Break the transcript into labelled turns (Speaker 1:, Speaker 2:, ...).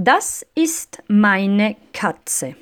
Speaker 1: Das ist meine Katze.